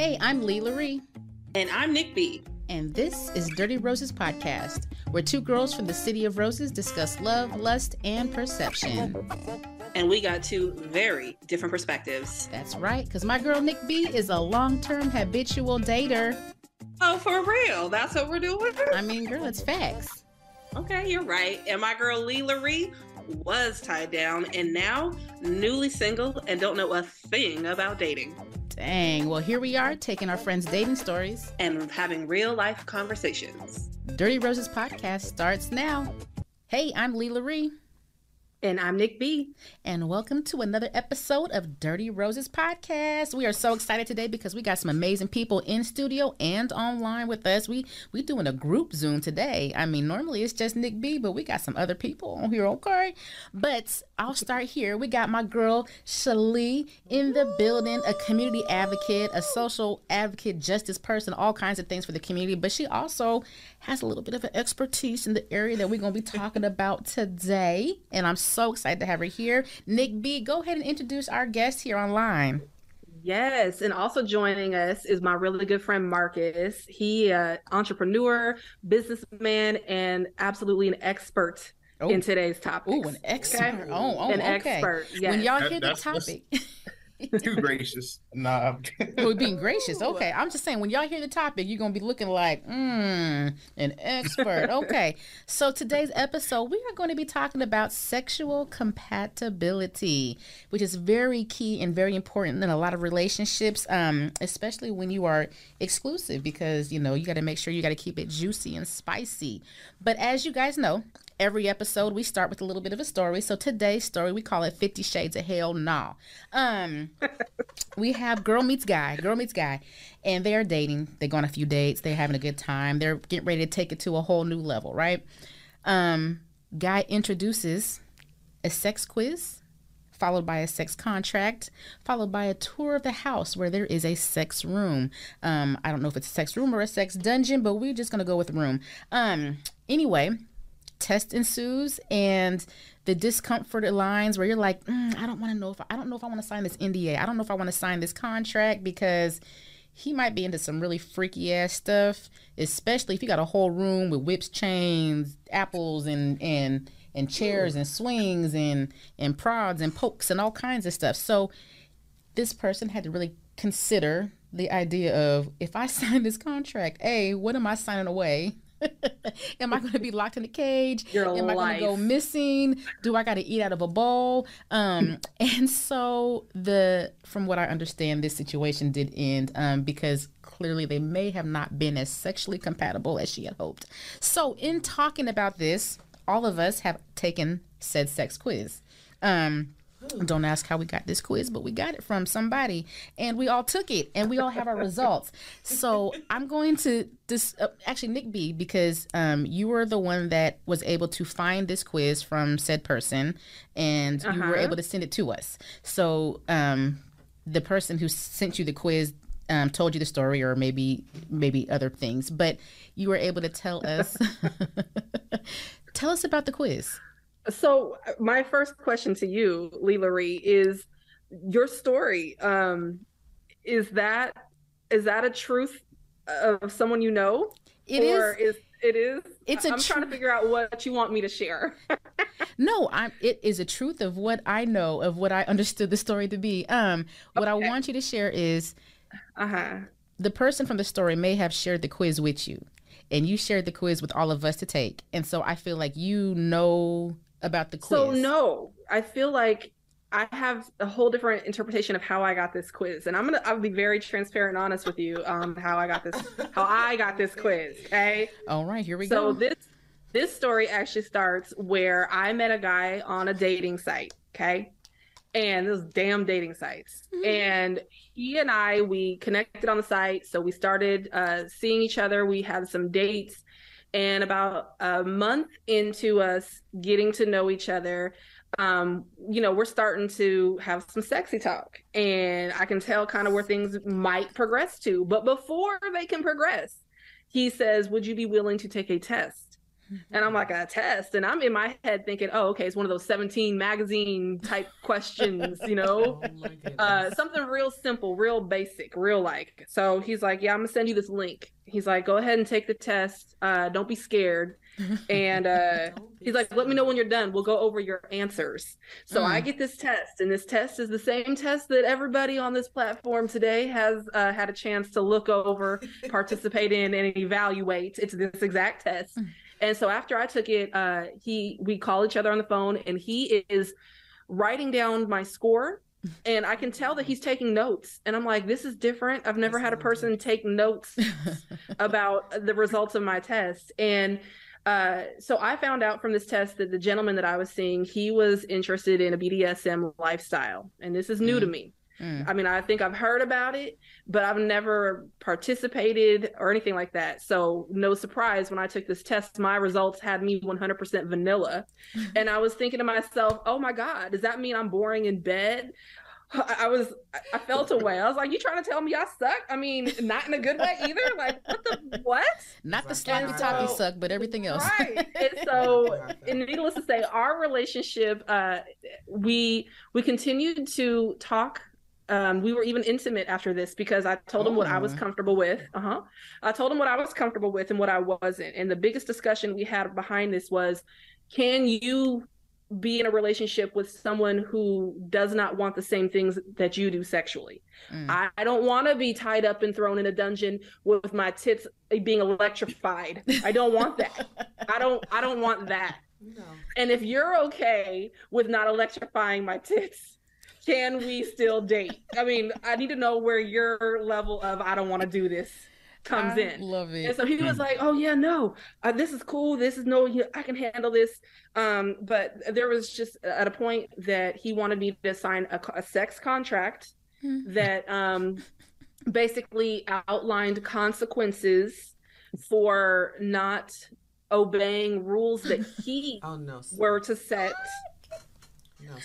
Hey, I'm Leigh LaRie. And I'm Nik B. And this is Dirty Roses Podcast, where two girls from the City of Roses discuss love, lust, and perception. And we got two very different perspectives. That's right, because my girl Nik B is a long term habitual dater. Oh, for real? That's what we're doing? I mean, girl, it's facts. Okay, you're right. And my girl Leigh LaRie was tied down and now newly single and don't know a thing about dating. Dang. Well, here we are taking our friends' dating stories and having real life conversations. Dirty Roses podcast starts now. Hey, I'm Leigh LaRie. And I'm Nik B. And welcome to another episode of Dirty Roses Podcast. We are so excited today because we got some amazing people in studio and online with us. We we doing a group Zoom today. I mean, normally it's just Nik B, but we got some other people on here, okay? But I'll start here. We got my girl Shalee in the building, a community advocate, a social advocate, justice person, all kinds of things for the community. But she also has a little bit of an expertise in the area that we're going to be talking about today. And I'm so excited to have her here. Nik B, go ahead and introduce our guest here online. Yes, and also joining us is my really good friend Marcus. He uh entrepreneur, businessman, and absolutely an expert oh. in today's topic. Oh, an expert. Okay? Oh, oh, an okay. expert. Yes. When y'all hear the topic. Too gracious. Nah. We're being gracious. Okay. I'm just saying, when y'all hear the topic, you're going to be looking like, mmm, an expert. Okay. so today's episode, we are going to be talking about sexual compatibility, which is very key and very important in a lot of relationships, um, especially when you are exclusive, because, you know, you got to make sure you got to keep it juicy and spicy. But as you guys know, every episode we start with a little bit of a story. So today's story we call it Fifty Shades of Hell Nah. Um, we have girl meets guy, girl meets guy, and they are dating. They go on a few dates. They're having a good time. They're getting ready to take it to a whole new level, right? Um, guy introduces a sex quiz. Followed by a sex contract, followed by a tour of the house where there is a sex room. Um, I don't know if it's a sex room or a sex dungeon, but we're just gonna go with room. Um, anyway, test ensues and the discomfort lines where you're like, mm, I don't want to know if I, I don't know if I want to sign this NDA. I don't know if I want to sign this contract because he might be into some really freaky ass stuff, especially if you got a whole room with whips, chains, apples, and and and chairs and swings and and prods and pokes and all kinds of stuff. So this person had to really consider the idea of if I sign this contract, a what am I signing away? Am I going to be locked in a cage? Your Am life. I going to go missing? Do I got to eat out of a bowl? Um, and so the from what I understand, this situation did end um, because clearly they may have not been as sexually compatible as she had hoped. So in talking about this, all of us have taken said sex quiz. Um, don't ask how we got this quiz, but we got it from somebody and we all took it and we all have our results. So I'm going to this uh, actually Nik B because um, you were the one that was able to find this quiz from said person and uh-huh. you were uh-huh. able to send it to us. So um, the person who sent you the quiz um, told you the story or maybe maybe other things, but you were able to tell us tell us about the quiz. So my first question to you, Leigh LaRie, is your story. Um, is that is that a truth of someone you know? It or is, is it is. It's I'm tr- trying to figure out what you want me to share. no, I'm. It is a truth of what I know of what I understood the story to be. Um, what okay. I want you to share is, uh huh. The person from the story may have shared the quiz with you, and you shared the quiz with all of us to take, and so I feel like you know about the quiz? So no, I feel like I have a whole different interpretation of how I got this quiz, and I'm gonna I'll be very transparent and honest with you um how I got this how I got this quiz. Okay. All right, here we so go. So this this story actually starts where I met a guy on a dating site. Okay. And those damn dating sites. Mm-hmm. And he and I, we connected on the site. So we started uh, seeing each other. We had some dates and about a month into us getting to know each other, um, you know, we're starting to have some sexy talk. And I can tell kind of where things might progress to. But before they can progress, he says, Would you be willing to take a test? And I'm like, a test. And I'm in my head thinking, oh, okay, it's one of those 17 magazine type questions, you know? Oh uh, something real simple, real basic, real like. So he's like, "Yeah, I'm gonna send you this link." He's like, "Go ahead and take the test. Uh, don't be scared." And uh, he's like, "Let me know when you're done. We'll go over your answers." So I Mm. get this test, and this test is the same test that everybody on this platform today has uh, had a chance to look over, participate in, and evaluate. It's this exact test. And so after I took it, uh, he we call each other on the phone, and he is writing down my score and I can tell that he's taking notes. And I'm like, this is different. I've never That's had a so person take notes about the results of my test. And uh, so I found out from this test that the gentleman that I was seeing, he was interested in a BDSM lifestyle. And this is new to me. Mm. I mean, I think I've heard about it, but I've never participated or anything like that. So, no surprise when I took this test, my results had me 100% vanilla. and I was thinking to myself, oh my God, does that mean I'm boring in bed? I I was, I- I felt away. I was like, you trying to tell me I suck? I mean, not in a good way either. Like, what the, what? Not the And sloppy toppy so- suck, but everything else. Right. And so, and needless to say, our relationship, uh, we we continued to talk. Um, we were even intimate after this because I told him what I was Oh. comfortable with. Uh huh. I told him what I was comfortable with and what I wasn't. And the biggest discussion we had behind this was, can you be in a relationship with someone who does not want the same things that you do sexually? Mm. I, I don't want to be tied up and thrown in a dungeon with my tits being electrified. I don't want that. I don't I don't want that. No. And if you're okay with not electrifying my tits, can we still date? I mean, I need to know where your level of I don't want to do this comes I in. Love it. And it. so he was like, "Oh yeah, no, uh, this is cool. This is no, you- I can handle this." Um, but there was just at a point that he wanted me to sign a, a sex contract Mm. that um, basically outlined consequences for not obeying rules that he Oh no. were to set No, sir.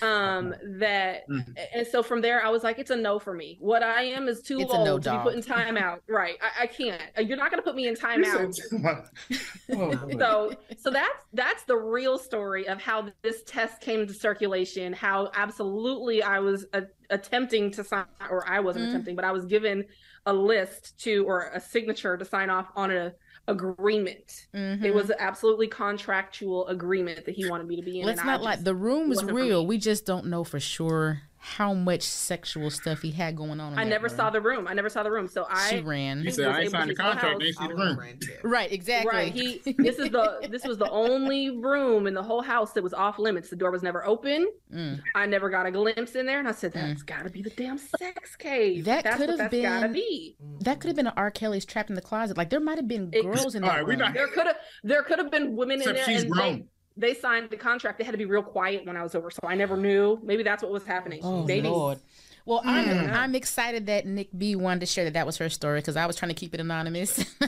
Um that Mhm. and so from there i was like it's a no for me. What i am is too It's old no to be dog. put in timeout right. I, I can't. Uh, you're not going to put me in You timeout said- Oh, so so that's that's the real story of how this test came into circulation how absolutely i was a, attempting to sign or i wasn't Mm. attempting but i was given a list to or a signature to sign off on a agreement Mhm. it was an absolutely contractual agreement that he wanted me to be in Let's not lie. The room was real. We just don't know for sure how much sexual stuff he had going on. In I never room. saw the room. I never saw the room. So I She I ran. He said, I ain't signed the contract, house. ain't see I the room. ran. Right, exactly. right. He this is the this was the only room in the whole house that was off limits. The door was never open. Mm. I never got a glimpse in there, and I said, "That's got to be the damn sex cave. That could have that's gotta been- be." That could have been an R. Kelly's trapped in the closet. Like there might have been It- girls in All that right, we room. not- There could have there could have been women in Except there, she's and grown. they, they signed the contract. They had to be real quiet when I was over, so I never knew. Maybe that's what was happening. Oh Maybe. Lord. Well, I'm Mm. I'm excited that Nik B wanted to share that that was her story because I was trying to keep it anonymous.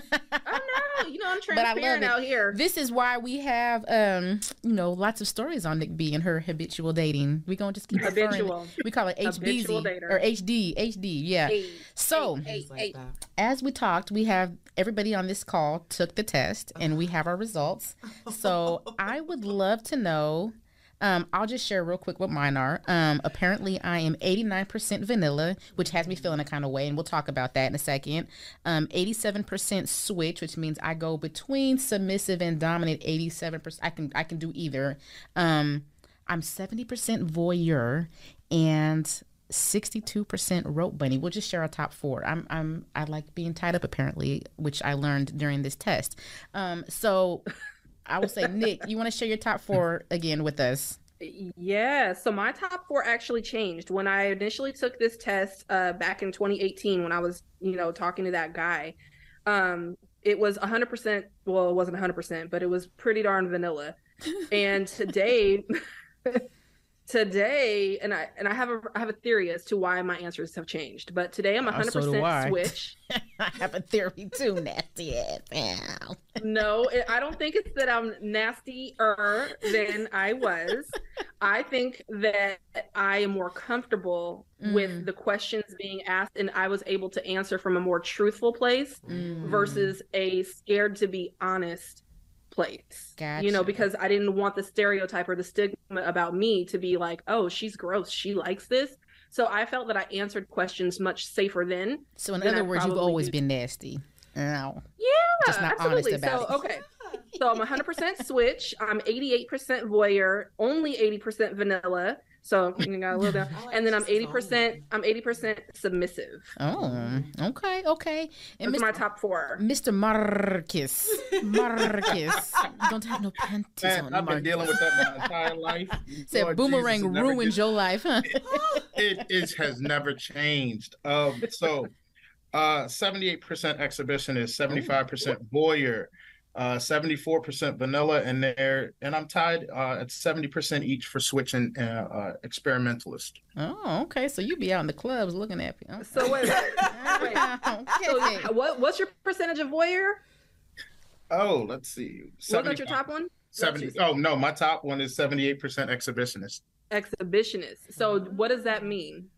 You know I'm But I love transparent it. out here. this is why we have um you know lots of stories on Nik B and her habitual dating. We're gonna just keep referring. Habitual. We call it Habitual HBZ or HD HD. Yeah. Hey, So hey, Things like hey. that. as we talked, we have everybody on this call took the test and we have our results. So I would love to know. Um, I'll just share real quick what mine are. Um, apparently, I am 89% vanilla, which has me feeling a kind of way, and we'll talk about that in a second. Um, 87% switch, which means I go between submissive and dominant. 87%. I can I can do either. Um, I'm 70% voyeur, and 62% rope bunny. We'll just share our top four. I'm I'm I like being tied up apparently, which I learned during this test. Um, so I will say, Nik, you want to share your top four again with us? Yeah, so my top four actually changed when I initially took this test uh, back in 2018 when I was, you know, talking to that guy. Um, it was 100%, well, it wasn't 100%, but it was pretty darn vanilla. And today, today, and I and I have a I have a theory as to why my answers have changed. But today I'm Uh, so I. 100% switch. I have a theory too, nasty ass. Ow. No, it- I don't think it's that I'm nastier than I was. I think that I am more comfortable Mm. with the questions being asked, and I was able to answer from a more truthful place Mm. versus a scared to be honest place. You know, because I didn't want the stereotype or the stigma about me to be like, oh, she's gross. She likes this. So I felt that I answered questions much safer then. So in other I words, you've always did- been nasty. No. Yeah, Just not honest absolutely. about so, it. okay. So I'm 100% switch. I'm 88% voyeur, only 80% vanilla. So you got a little down. Like And then I'm 80%. I'm 80% submissive. Oh, okay, okay. And Those are my top four. Mr. Marcus, Marcus, don't have no panties Man, on. I've been dealing with that my entire life. Said Lord boomerang Jesus, ruined your life, huh? It, it has never changed. Um, so, uh, 78% exhibitionist, 75% voyeur, uh, 74% vanilla, and there, and I'm tied uh, at 70% each for switching uh, uh, experimentalist. Oh, okay. So you'd be out in the clubs looking at me. So wait, wait, wait. So okay. what, what's your percentage of voyeur? Oh, let's see. What was your top one? 70. Oh no, my top one is 78% exhibitionist. Exhibitionist. So what does that mean?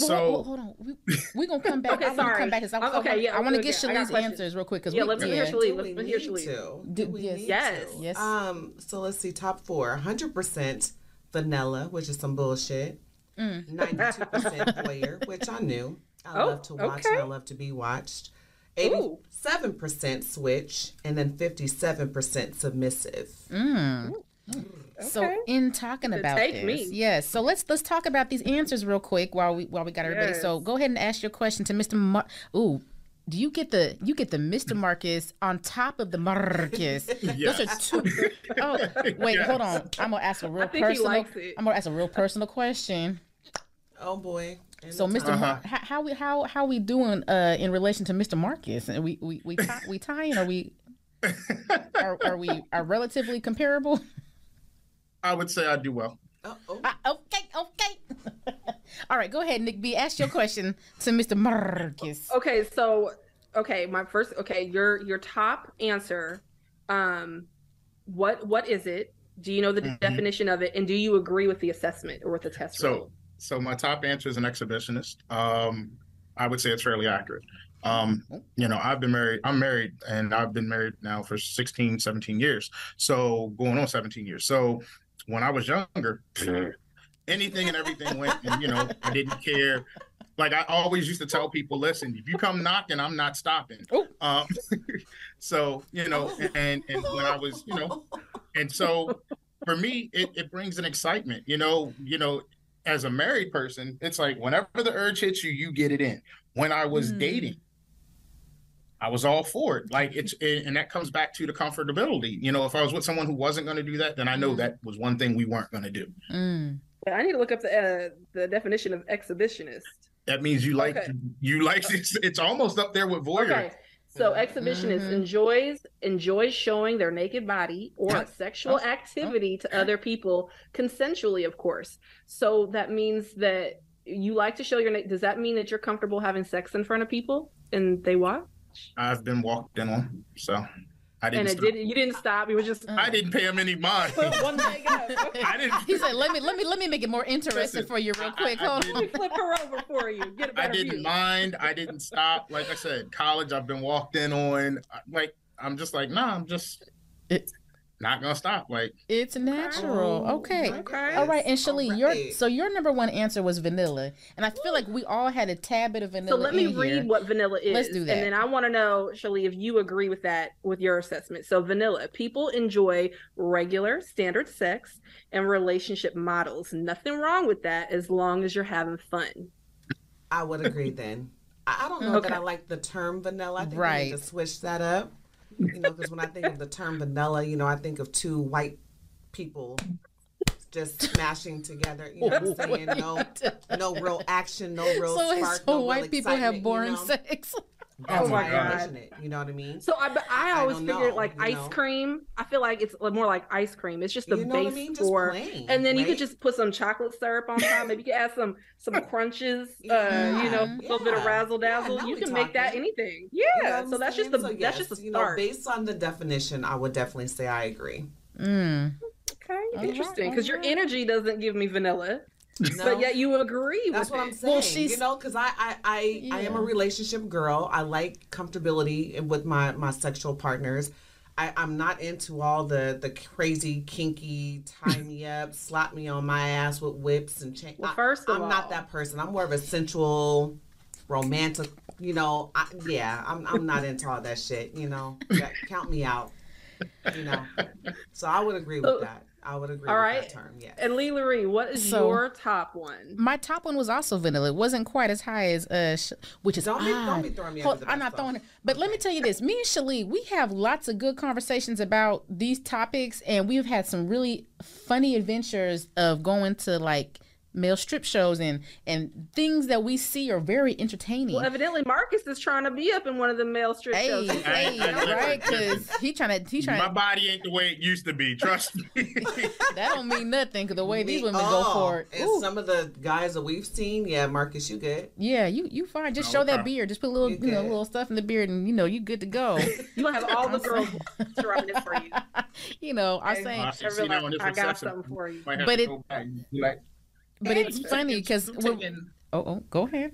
Well, So well, well, hold on. We, we're gonna come back. Okay, I want to sorry. come back. 'cause I, I, okay, want, yeah, I want to get okay. Shalee's answers real quick because Yeah, we, let me hear yeah. Shalee's. Do Let's- we hear need Shalee's. to? Do- Do yes. Yes. to? Yes. Um. So let's see. Top four. Hundred percent vanilla, which is some bullshit. Mm. Ninety-two percent voyeur, which I knew. I Oh, love to watch okay. and I love to be watched. Eighty-seven percent switch, and then fifty-seven percent submissive. Mm. So Okay. in talking about take this, me. yes. So let's let's talk about these answers real quick while we while we got everybody. So go ahead and ask your question to Mr. Mar- Ooh, do you get the you get the Mr. Marcus on top of the Marcus? Yes. Those are two. Oh wait, Yes. hold on. I'm gonna ask a real I think he personal. likes it. I'm gonna ask a real personal question. Oh boy. And So, the Mr. top- Mar- how, how we how how we doing uh in relation to Mr. Marcus? And we we we tie, we tying? Are we are, are we are relatively comparable? I would say I do well. Ah, okay, okay. All right, go ahead, Nik B. Ask your question to Mr. Marcus. Okay, so okay, my first okay, your your top answer. Um, what what is it? Do you know the Mhm. definition of it, and do you agree with the assessment or with the test? So, result? so my top answer is an exhibitionist. Um, I would say it's fairly accurate. Um, you know, I've been married, I'm married and I've been married now for 16, 17 years. So going on 17 years. So when I was younger, anything and everything went and, you know, I didn't care. Like I always used to tell people, listen, if you come knocking, I'm not stopping. Oh. Um, so, you know, and, and when I was, you know, and so for me, it, it brings an excitement, you know, you know, as a married person, it's like whenever the urge hits you, you get it in. When I was Mm. dating, I was all for it. Like it's, and that comes back to the comfortability. You know, if I was with someone who wasn't going to do that, then I know Mm. that was one thing we weren't going to do. Mm. I need to look up the uh, the definition of exhibitionist. That means you like, Okay. you like, it's, it's almost up there with voyeur. Okay. So exhibitionist Mhm. enjoys enjoys showing their naked body or Yeah. sexual activity to other people consensually, of course. So that means that you like to show your na- does that mean that you're comfortable having sex in front of people and they watch? I've been walked in on, so I didn't. And it stop. did you didn't stop. You were just uh-uh. I didn't pay him any mind. one leg up. I didn't. He said, "Let me let me let me make it more interesting Listen, for you, real quick. I- I Hold didn't- on." Let me flip her over for you. Get a I better didn't view. mind. I didn't stop. Like I said, college, I've been walked in on. Like I'm just like, nah, I'm just It- not gonna stop. Like It's natural. Okay. Okay. All right, and goodness. All your so your number one answer was vanilla, and I feel like we all had a tad bit of vanilla. So vanilla. let me in read here. what vanilla is. Let's do that. And then I want to know, Shalee, if you agree with that with your assessment. So vanilla, people enjoy regular standard sex and relationship models. Nothing wrong with that as long as you're having fun. I would agree then. I, I don't know that I like the term vanilla. I think we Right. need to switch that up. You know, because when I think of the term vanilla, you know, I think of two white people just smashing together. You know what I'm saying? No, no real action, no real so, spark, so no real white people have boring you know? sex. That's Oh my I God. envision it. You know what I mean? So I, I I always don't figured know, like ice know. cream. I feel like it's more like ice cream. It's just the you know base I mean? For. plain, And then you could just put some chocolate syrup on top. Maybe you could add some some crunches. Uh, Yeah, you know, a little bit of razzle dazzle. Yeah, you we can make that talking. anything. You know Yeah. so I'm that's just the So, that's yes, just a you know, start. based on the definition, I would definitely say I agree. Mm. Okay, All interesting. right, Because all your energy doesn't give me vanilla, No? but yet you agree That's with what it. I'm saying. Well, she's- you know, because I, I, I, I am a relationship girl. I like comfortability with my my sexual partners. I, I'm not into all the the crazy kinky tie me up, slap me on my ass with whips and chain. Well, first of I'm all- not that person. I'm more of a sensual, romantic. You know, I, yeah, I'm I'm not into all that shit. You know, Yeah, count me out. You know, so I would agree with oh, that. I would agree All with right. that term. Yes. And Leigh LaRie, what is So- your top one? My top one was also vanilla. It wasn't quite as high as uh, sh- which is Don't be- don't be throwing me Hold- under the I'm not throwing it. But let me tell you this: me and Shalee, we have lots of good conversations about these topics, and we've had some really funny adventures of going to like male strip shows and and things that we see are very entertaining. Well, evidently Marcus is trying to be up in one of the male strip Hey, shows. hey, I- I- right? Because he trying to he trying My to. body ain't the way it used to be. Trust me. That don't mean nothing because the way these women oh, go for it. And Ooh. some of the guys that we've seen, yeah, Marcus, you good? Yeah, you you fine. Just show that Okay. beard. Just put a little You you know good. little stuff in the beard, and you know you good to go. You have all the girls surrounding this for you. you know, I'm saying, I see Everyone, that one is I got something for you. Might have But to it- but "Hey, it's funny because I'm taking- oh oh go ahead.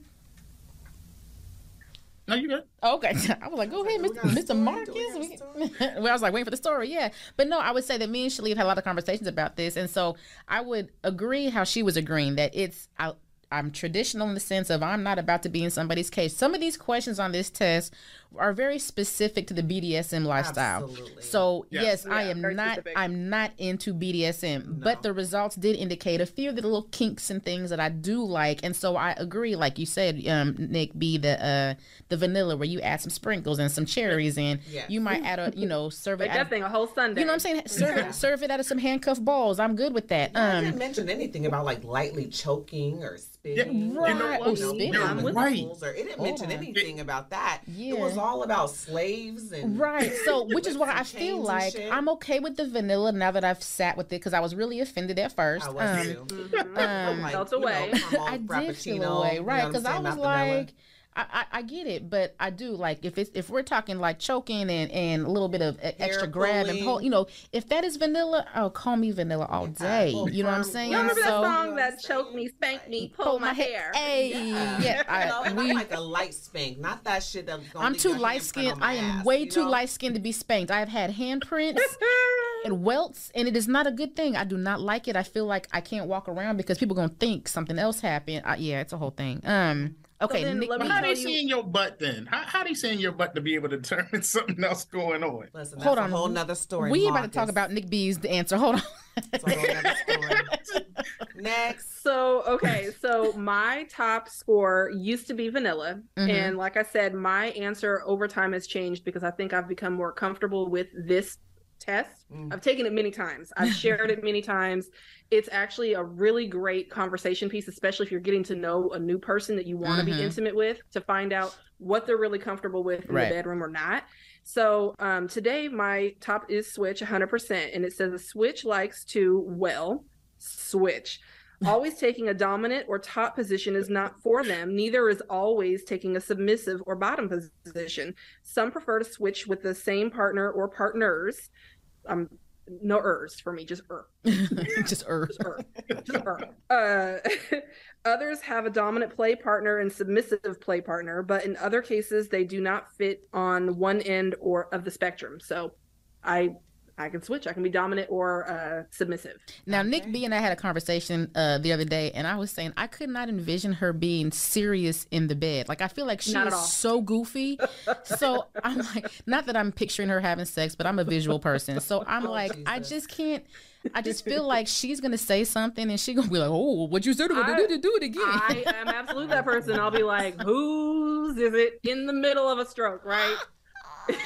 No, you good. Okay, I was like, go ahead, Do we got a Mr. story? Marcus. We We- well, I was like waiting for the story, yeah. But no, I would say that me and Shalee have had a lot of conversations about this, and so I would agree how she was agreeing that it's I, I'm traditional in the sense of I'm not about to be in somebody's case. Some of these questions on this test are very specific to the BDSM lifestyle. Absolutely. So Yes. yes, I am not specific. I'm not into BDSM, but the results did indicate a few of the little kinks and things that I do like, and so I agree. Like you said, um, Nik, be the uh, the vanilla where you add some sprinkles and some cherries, and Yes. you might add a you know serve it. Out that of, thing a whole Sunday. you know what I'm saying? Serve it serve it out of some handcuff balls. I'm good with that. I Um, didn't mention anything about like lightly choking or Yeah, spitting. you know Right. what? Oh, spitting. You're I'm with right. Or it didn't Hold mention anything about that. Yeah. It was all about slaves and Right. So, which is why I feel like. I'm okay with the vanilla now that I've sat with it because I was really offended at first. I was Um, too. Mhm. um, Like, Felt you know, away. I did feel away, right? what I'm Because I was like. vanilla. Like, I, I, I get it, but I do like if it's if we're talking like choking and, and a little bit of extra grab and pulling. pull, you know, if that is vanilla, oh, call me vanilla all day. pull You know what I'm firm. saying? Y'all remember that so song that choked me, spanked me, pull pulled my hair? Hey, Yeah, yeah, I, and we. I'm like a light spank, not that shit that's. gonna I'm too light skinned. I am ass, way too know? light skinned to be spanked. I have had handprints and welts, and it is not a good thing. I do not like it. I feel like I can't walk around because people gonna think something else happened. I, yeah, it's a whole thing. Um. Okay, then Nik let me How tell they you- see in your butt then? How how they see in your butt to be able to determine something else going on? Listen, Hold on. a whole nother story. we ain't about to talk about Nik B's the answer. Hold on. That's a whole nother story. Next. So okay, so my top score used to be vanilla, Mhm. and like I said, my answer over time has changed because I think I've become more comfortable with this test. Mm. I've taken it many times. I've shared it many times. It's actually a really great conversation piece, especially if you're getting to know a new person that you want to Mhm. be intimate with, to find out what they're really comfortable with in Right. the bedroom or not. So um, today, my top is Switch 100%, and it says a Switch likes to, well, switch. Always taking a dominant or top position is not for them. Neither is always taking a submissive or bottom position. Some prefer to switch with the same partner or partners. Um, no ers for me, just er. Just er. Just er. Just er. Uh, others have a dominant play partner and submissive play partner, but in other cases, they do not fit on one end or of the spectrum. So, I I can switch. I can be dominant or uh, submissive. Now, Nik B and I had a conversation uh, the other day, and I was saying I could not envision her being serious in the bed. Like I feel like she Not is so goofy. so I'm like, not that I'm picturing her having sex, but I'm a visual person. So I'm Oh, like, I just can't. I just feel like she's gonna say something, and she gonna be like, "Oh, what you said? Do I- it, do it again." I am absolutely that person. I'll be like, whose is it in the middle of a stroke, right?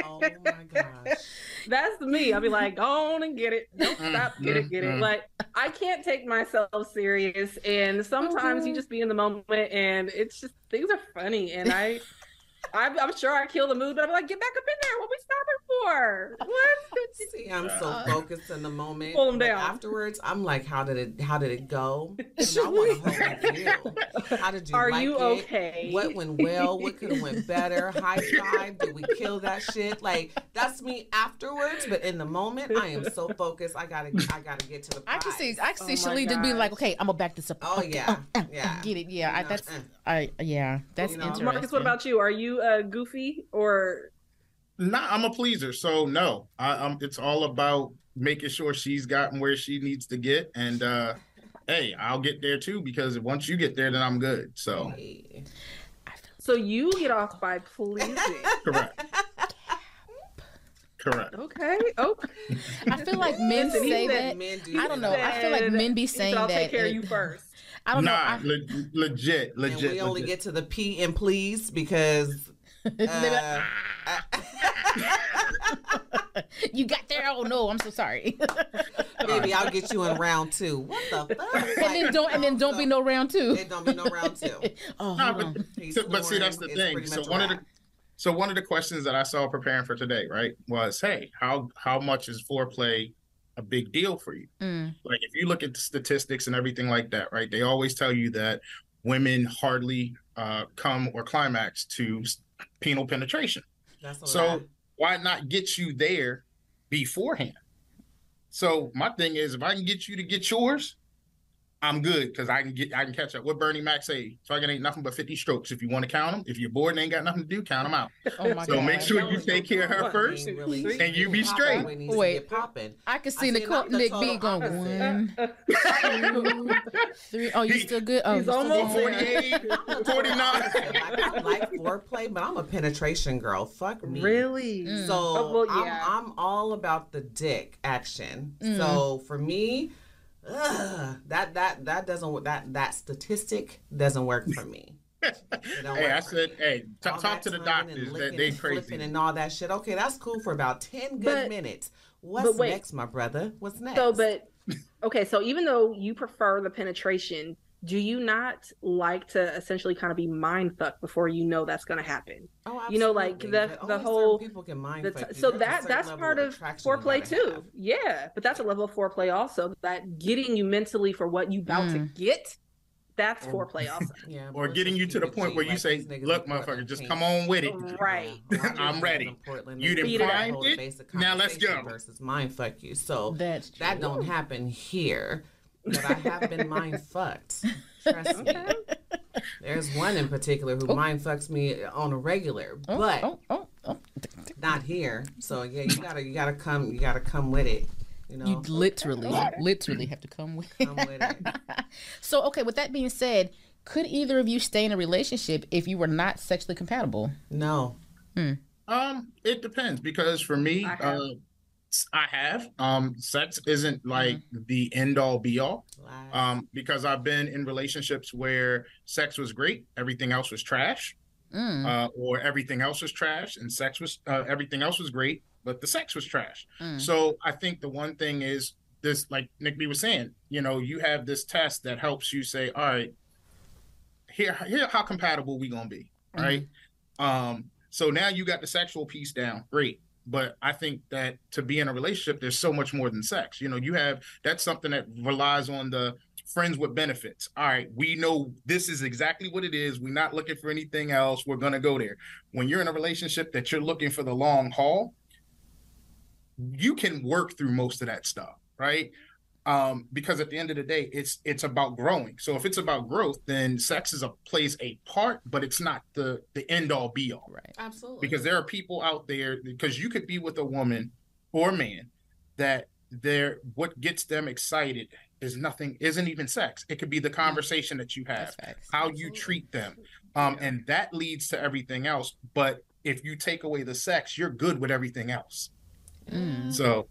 Oh my gosh. That's me. I'll be like, go on and get it. Don't Mm, stop, get it, get it. mm, mm. Like, I can't take myself serious. And sometimes you just be in the moment and it's just, things are funny. And I, I'm, I'm sure I kill the mood, but I'm like, get back up in there. What we stopping for? What? See, I'm so Uh, focused in the moment. Pull them down. Afterwards, I'm like, how did it? How did it go? You know, want to hold. How did you? Are like you it? okay? What went well? What could have went better? High five? Did we kill that shit? Like that's me afterwards. But in the moment, I am so focused. I gotta, I gotta get to the. I can see. I can see Oh my Shalee just being like, "Okay, I'm gonna back this up." Oh, yeah. uh, uh, Yeah. get it. Yeah, You know, that's, uh. I, yeah, that's You know. interesting. Marcus, what about you? Are you uh, goofy or Nah, I'm a pleaser, so no. I, I'm. It's all about making sure she's gotten where she needs to get, and uh hey, I'll get there too because once you get there, then I'm good. So So you get off by pleasing. correct, correct. okay. Oh, I feel like men Listen, say that. Men do I don't know. I feel like men be he said, saying I'll that. take care of you first. I don't know. nah, I, le- legit, And legit. we only get to the P and please because uh, you got there. Oh no, I'm so sorry. baby, I'll get you in round two. What the fuck? and then don't and then don't be no round two. It don't be no round two. Oh, Nah, hold but, so- but see, that's the thing. So much a one of the so one of the questions that I saw preparing for today, right, was, hey, how how much is foreplay a big deal for you? Mm, like if you look at the statistics and everything like that, right? They always tell you that women hardly uh, come or climax to s- penal penetration. So why not get you there beforehand? So my thing is, if I can get you to get yours, I'm good because I can get I can catch up. What Bernie Mac say? Fucking ain't nothing but 50 strokes. If you want to count them, if you're bored and ain't got nothing to do, count them out. oh my So god. make sure you take care of her One, first. two, Really, and you be straight. when he needs to Wait. get popping. I can see see Nicole, not the Nik B going opposite. one, two, three. Oh, you He- still good? Oh, he's you still almost good? 48, 49. Like, I like foreplay, but I'm a penetration girl. Fuck me. Really? Mm. So Oh, well, yeah. I'm, I'm all about the dick action. Mm. So for me, ugh, that that that doesn't that that statistic doesn't work for me. Hey, work I said, me. hey, t- talk that to the doctors that they and crazy. flipping and all that shit. Okay, that's cool for about ten good But- minutes. What's but wait. next, my brother? What's next? So, but okay. So even though you prefer the penetration, do you not like to essentially kind of be mind fucked before you know that's going to happen? oh, you know, like, the- but the only whole- people can mind fuck t- so There's that that's part of attraction you foreplay too. have. Yeah, but that's a level of foreplay also. That getting you mentally for what you about to Mm. get. That's Or- foreplay also. Yeah, or getting you to the point where you like say, "Look, motherfucker, just can't- come on with it." Right. Yeah, a lot of I'm ready. Portland, You they done Beat it can't up. hold a primed it? Now let's conversation go. Versus mind fuck you. So That's true. that don't happen here. But I have been mind fucked. Trust me. There's one in particular who Oh. mind fucks me on a regular, Oh, but oh, oh, oh. not here. So yeah, you gotta you gotta come you gotta come with it. You know, You literally, literally have to come with. come with it. so, okay. With that being said, could either of you stay in a relationship if you were not sexually compatible? No. Hmm. Um, it depends because for me, I have. uh, s- I have. Um, sex isn't like the end all be all. Um, because I've been in relationships where sex was great, everything else was trash, Mm, uh, or everything else was trash and sex was uh, everything else was great, but the sex was trash. mm. So I think the one thing is this, like Nik B was saying, you know, you have this test that helps you say, all right, here, here, how compatible we gonna be, right? Um, so now you got the sexual piece down, great. But I think that to be in a relationship, there's so much more than sex. You know, you have that's something that relies on the friends with benefits. All right, we know this is exactly what it is. We're not looking for anything else. We're gonna go there. When you're in a relationship that you're looking for the long haul, you can work through most of that stuff, right? Um, because at the end of the day, it's it's about growing. So if it's about growth, then sex is a plays a part, but it's not the the end all be all. Right. Absolutely. Because there are people out there because you could be with a woman or man that they're what gets them excited is nothing isn't even sex. It could be the conversation that you have That's facts. how you treat them um and that leads to everything else but if you take away the sex you're good with everything else Mm. so But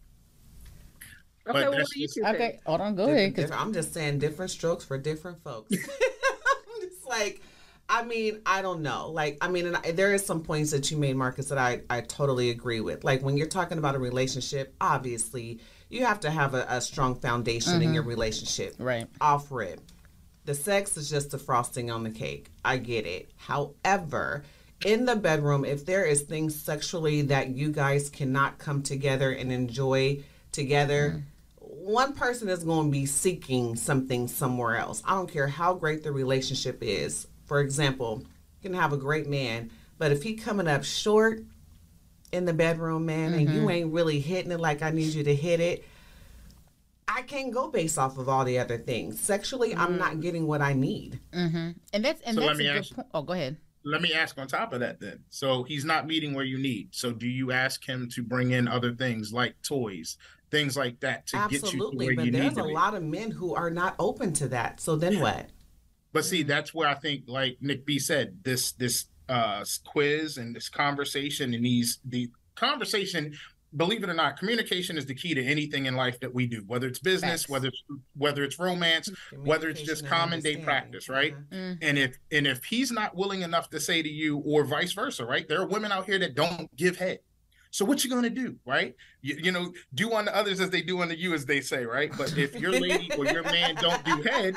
Okay, well, what do you think? Okay, hold on. Go Different- ahead. 'cause- I'm just saying different strokes for different folks. I'm just like, I mean, I don't know. Like, I mean, and I, there is some points that you made, Marcus, that I, I totally agree with. Like, when you're talking about a relationship, obviously, you have to have a, a strong foundation in mm-hmm. your relationship. Right. Off rip. The sex is just the frosting on the cake. I get it. However, in the bedroom, if there is things sexually that you guys cannot come together and enjoy together, mm. One person is going to be seeking something somewhere else. I don't care how great the relationship is. For example, you can have a great man, but if he coming up short in the bedroom, man, and you ain't really hitting it like I need you to hit it, I can't go based off of all the other things. Sexually, I'm not getting what I need. Mm-hmm. And that's and So let that's me a good ask- point. Oh, go ahead. let me ask on top of that then. So he's not meeting where you need. So do you ask him to bring in other things like toys, things like that to get you to Absolutely, where but you there's need to a be? lot of men who are not open to that. So then what? But see, that's where I think, like Nik B said, this this uh quiz and this conversation and these the conversation. Believe it or not, communication is the key to anything in life that we do. Whether it's business, Facts. whether it's whether it's romance, whether it's just common day practice, right? Uh-huh. Mm. and if and if he's not willing enough to say to you or vice versa right there are women out here that don't give head so what you gonna do right? You, you know do unto others as they do unto you as they say right? But if your lady or your man don't do head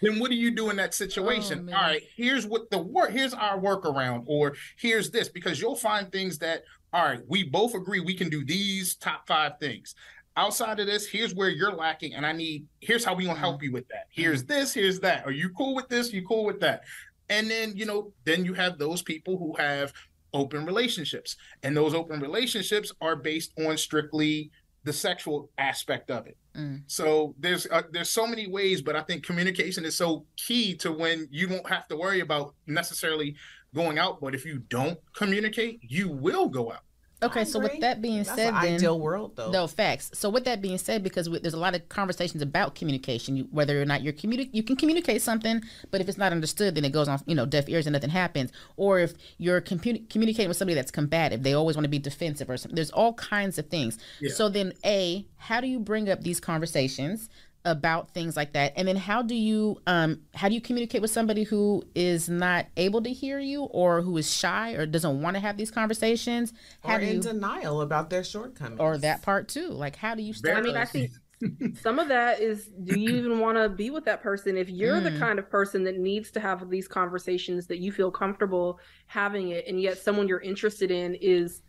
then what do you do in that situation? Oh, all right here's what the work here's our workaround or here's this because you'll find things that all right we both agree we can do these top five things. Outside of this here's where you're lacking and i need here's how we gonna help mm-hmm. you with that. Here's mm-hmm. this here's that. Are you cool with this? You cool with that? And then you know then you have those people who have open relationships. And those open relationships are based on strictly the sexual aspect of it. Mm. so there's uh, there's so many ways but i think communication is so key to when you won't have to worry about necessarily going out. But if you don't communicate you will go out Okay, so with that being That's said, an then ideal world, though. No facts. So with that being said, because we, there's a lot of conversations about communication, you, whether or not you're communi- you can communicate something, but if it's not understood, then it goes on you know deaf ears and nothing happens. Or if you're commu- communicating with somebody that's combative, they always want to be defensive or something. There's all kinds of things. Yeah. So then, a how do you bring up these conversations? About things like that and then how do you um how do you communicate with somebody who is not able to hear you or who is shy or doesn't want to have these conversations how or in you denial about their shortcomings. or that part too like how do you start I mean, I those? think some of that is do you even want to be with that person if you're the Mm. kind of person that needs to have these conversations that you feel comfortable having it and yet someone you're interested in is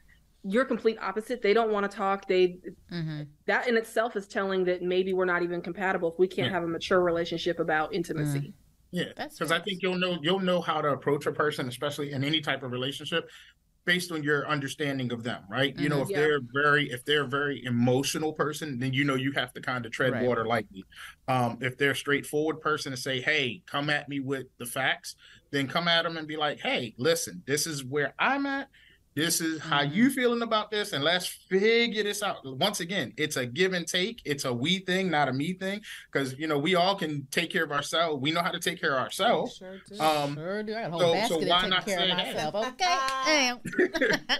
your complete opposite they don't want to talk they Mhm. that in itself is telling that maybe we're not even compatible if we can't Yeah. have a mature relationship about intimacy Yeah, because I think you'll know you'll know how to approach a person, especially in any type of relationship, based on your understanding of them, right? You know, Mhm. if Yeah. they're very if they're a very emotional person, then you know you have to kind of tread Right. water lightly. Um, if they're a straightforward person and say, "Hey, come at me with the facts," then come at them and be like, "Hey, listen, this is where I'm at." This is how you feeling about this, and let's figure this out. Once again, it's a give and take. It's a we thing, not a me thing. Because you know we all can take care of ourselves. We know how to take care of ourselves. Sure do. Um, Sure do. I got a whole so- so basket why to take not care of say, hey? myself. Okay.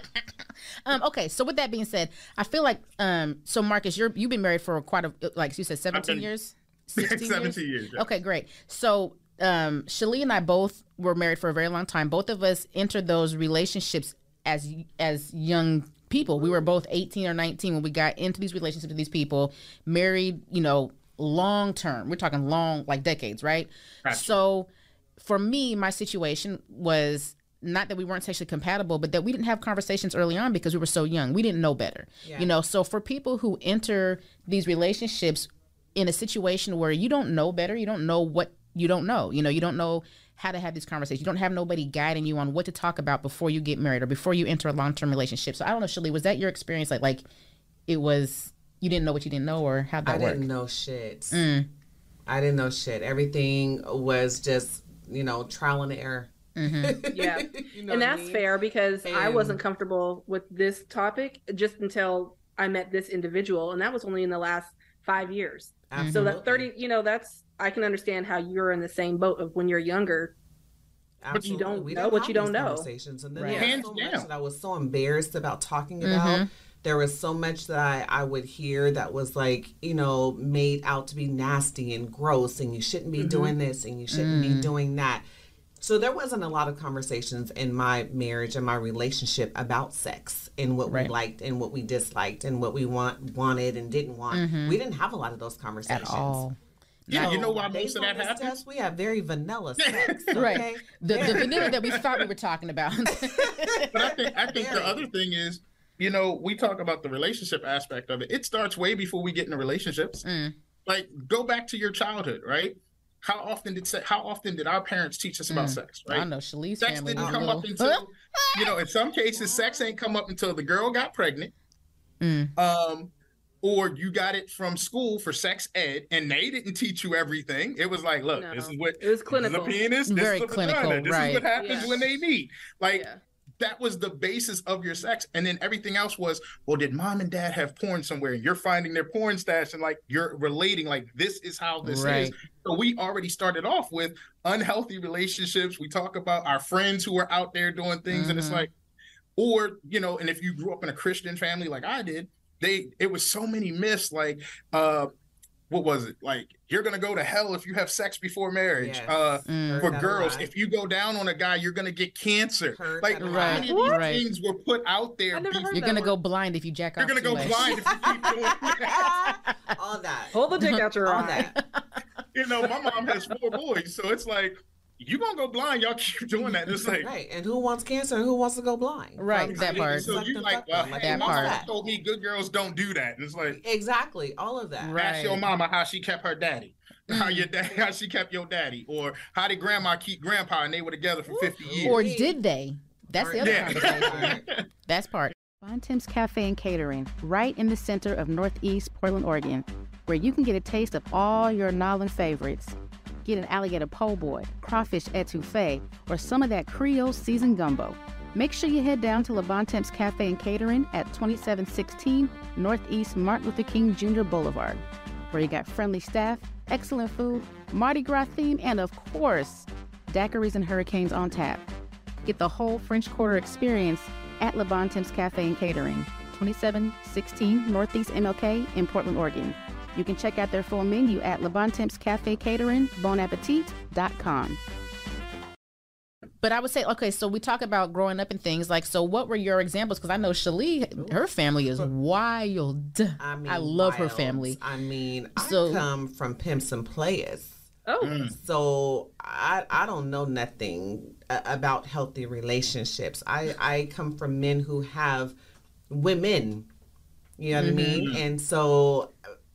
Um, okay. So with that being said, I feel like um, so Marcus, you're you've been married for quite a like you said, seventeen been- years, sixteen years. Seventeen years. yeah. Okay, great. So um, Shalee and I both were married for a very long time. Both of us entered those relationships as as young people. We were both 18 or 19 when we got into these relationships with these people, married, you know, long term. We're talking long, like decades, right? Gotcha. So for me, my situation was not that we weren't sexually compatible, but that we didn't have conversations early on because we were so young. We didn't know better. Yeah. You know, so for people who enter these relationships in a situation where you don't know better, you don't know what you don't know. You know, you don't know how to have these conversations. You don't have nobody guiding you on what to talk about before you get married or before you enter a long term relationship. So I don't know, Shalee, was that your experience? Like, like it was you didn't know what you didn't know, or how'd I that work? didn't know shit. Mm. I didn't know shit. Everything was just, you know, trial and error. Mhm. Yeah. You know and what I that's mean? fair because I wasn't comfortable with this topic just until I met this individual, and that was only in the last five years. So that thirty, you know, that's I can understand how you're in the same boat of when you're younger. Absolutely. you don't We know what you don't know. Conversations. And then Right. Hands so down. much that I was so embarrassed about talking Mhm. about. There was so much that I, I would hear that was like, you know, made out to be nasty and gross, and you shouldn't be mm-hmm. doing this and you shouldn't be mm. doing that. So there wasn't a lot of conversations in my marriage and my relationship about sex and what Right. we liked and what we disliked and what we want wanted and didn't want. Mm-hmm. We didn't have a lot of those conversations At all. Yeah, you know why most of on that this happens? test, we have very vanilla sex. Okay? Right. The, the vanilla that we thought we were talking about. But I think I think the other thing is, you know, we talk about the relationship aspect of it. It starts way before we get into relationships. Mm. Like go back to your childhood, right? How often did se- how often did our parents teach us about Mm. sex, Right. I know Shalee's Sex family. didn't come a up until you know, in some cases sex ain't come up until the girl got pregnant. Mm. Um or you got it from school for sex ed and they didn't teach you everything. It was like, look, No. this is what It was this is clinical. the penis, this Very is the clinical, vagina, this right. is what happens Yeah. when they meet. Like Yeah. that was the basis of your sex. And then everything else was, well, did mom and dad have porn somewhere? And you're finding their porn stash and like you're relating, like this is how this Right. is. So we already started off with unhealthy relationships. We talk about our friends who are out there doing things, and it's Mhm. like, or you know, and if you grew up in a Christian family like I did, they it was so many myths like uh what was it? Like you're gonna go to hell if you have sex before marriage. Yes. Uh Mm. For girls, if you go down on a guy, you're gonna get cancer. Heard like that a how lot. many of these Right. things were put out there. I never before- heard You're gonna one. go blind if you jack off. You're gonna go much. blind if you keep doing that. all that. Hold the dick out your all eye. that. You know, my mom has four boys, so it's like you gonna go blind. Y'all keep doing that. It's like Right. And who wants cancer and who wants to go blind? Right, From that being part. So you and like, fucked well, on. Uh, like, hey, that my all part. mom told me good girls don't do that. And it's like Exactly. All of that. Right. ask your mama how she kept her daddy. How your mm. dad, how she kept your daddy, or how did grandma keep grandpa and they were together for fifty years? Or did they? That's the other Yeah. conversation. That's part. Bon Temps Cafe and Catering, right in the center of Northeast Portland, Oregon, where you can get a taste of all your Nawlins favorites. Get an alligator po' boy, crawfish etouffee, or some of that Creole seasoned gumbo. Make sure you head down to Le Bon Temps Cafe and Catering at 2716 Northeast Martin Luther King Jr. Boulevard, where you got friendly staff, excellent food, Mardi Gras theme, and of course, daiquiris and hurricanes on tap. Get the whole French Quarter experience at Le Bon Temps Cafe and Catering, 2716 Northeast MLK in Portland, Oregon. You can check out their full menu at Le Bon Temps Cafe Catering, bonappetit.com. But I would say, okay, so we talk about growing up and things like, so what were your examples? Because I know Shalee, her family is wild. I mean, I love her family. I mean, So- I come from pimps and players. Oh, Mm. So I I don't know nothing about healthy relationships. I I come from men who have women. You know what I mean? And so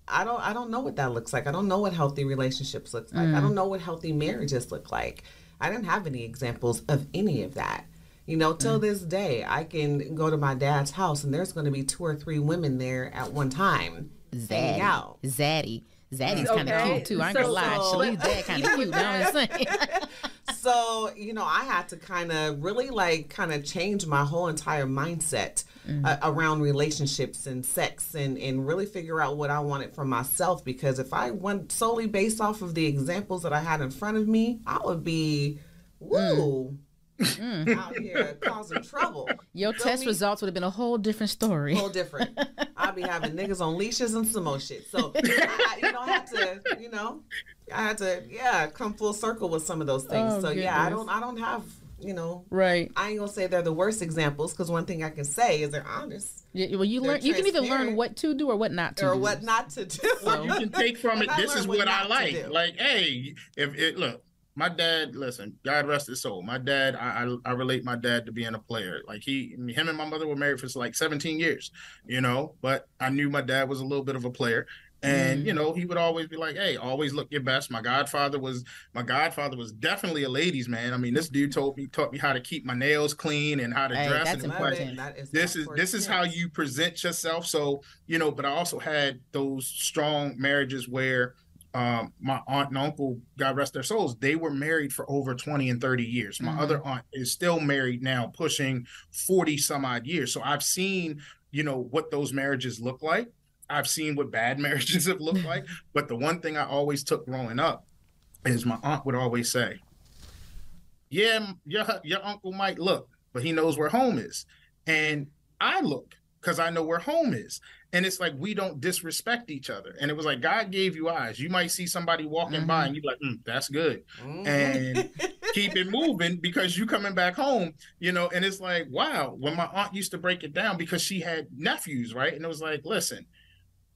I don't I don't know what that looks like. I don't know what healthy relationships look like. I mm. don't know what healthy marriages look like. I didn't have any examples of any of that. You know, till mm. this day, I can go to my dad's house and there's going to be two or three women there at one time hanging Zaddy. out. Zaddy. Zaddy's mm. kind of Okay, cute too. I ain't gonna lie. so- Shalee's dad kind of cute. You Know what I'm saying? so you know i had to kind of really like kind of change my whole entire mindset uh, around relationships and sex and and really figure out what i wanted for myself because if i went solely based off of the examples that i had in front of me i would be woo Mm. out here causing trouble Your Feel test me? results would have been a whole different story. whole different. I'll be having niggas on leashes and some more shit. So I, I- you know, I had to, you know, I had to, yeah, come full circle with some of those things. Oh, so yeah, I don't, I don't have, you know, Right. I ain't gonna say they're the worst examples because one thing I can say is they're honest Yeah, well, you They're learn. You can either learn what to do or what not to do. or do. what not to do. you can take from it. This is learned what I like. Like, hey, if it look, my dad. Listen, God rest his soul. My dad. I, I I relate my dad to being a player. Like he, him and my mother were married for like 17 years. You know, but I knew my dad was a little bit of a player. And Mm. you know, he would always be like, "Hey, always look your best." My godfather was my godfather was definitely a ladies' man. I mean, this dude told me taught me how to keep my nails clean and how to Hey, dress. that's and like, important. That is this that is this is how you present yourself so you know but i also had those strong marriages where um, my aunt and uncle god rest their souls they were married for over 20 and 30 years. My Mhm. other aunt is still married now pushing 40 some odd years. So i've seen you know what those marriages look like. I've seen what bad marriages have looked like. But the one thing i always took growing up is my aunt would always say yeah your, your uncle might look but he knows where home is. And I look because I know where home is. And it's like we don't disrespect each other. And it was like God gave you eyes. You might see somebody walking by and you're like, mm, that's good. Mhm. And keep it moving because you coming back home, you know. And it's like, wow, when my aunt used to break it down because she had nephews, right? And it was like, listen,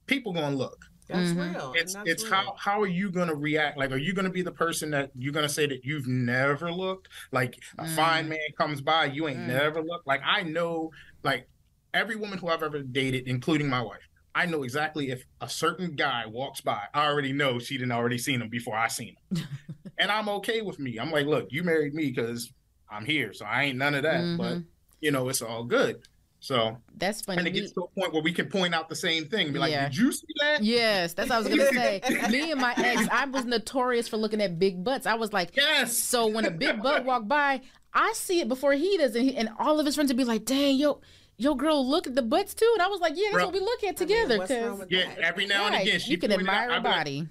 people gonna look. that's Mhm. real. It's that's it's real. how how are you gonna react? Like, are you gonna be the person that you're gonna say that you've never looked? Like a fine Mm. man comes by, you ain't Mm. never looked. Like I know, like every woman who I've ever dated, including my wife, I know exactly if a certain guy walks by, I already know she didn't already seen him before I seen him, and I'm okay with me. I'm like, look, you married me because I'm here, so I ain't none of that. But Mhm. you know, it's all good. So That's funny. and it gets to a point where we can point out the same thing be like, Yeah. Did you see that? Yes, that's what I was gonna say. Me and my ex, I was notorious for looking at big butts. I was like, Yes. so when a big butt walked by, I see it before he does, and, he, and all of his friends would be like, "Dang, yo, yo, girl, look at the butts too." And I was like, "Yeah, that's Bro. what we look at I mean, together." what's wrong Because with Yeah, that? every now and again she you can pointed out, admire a I'd be like, body.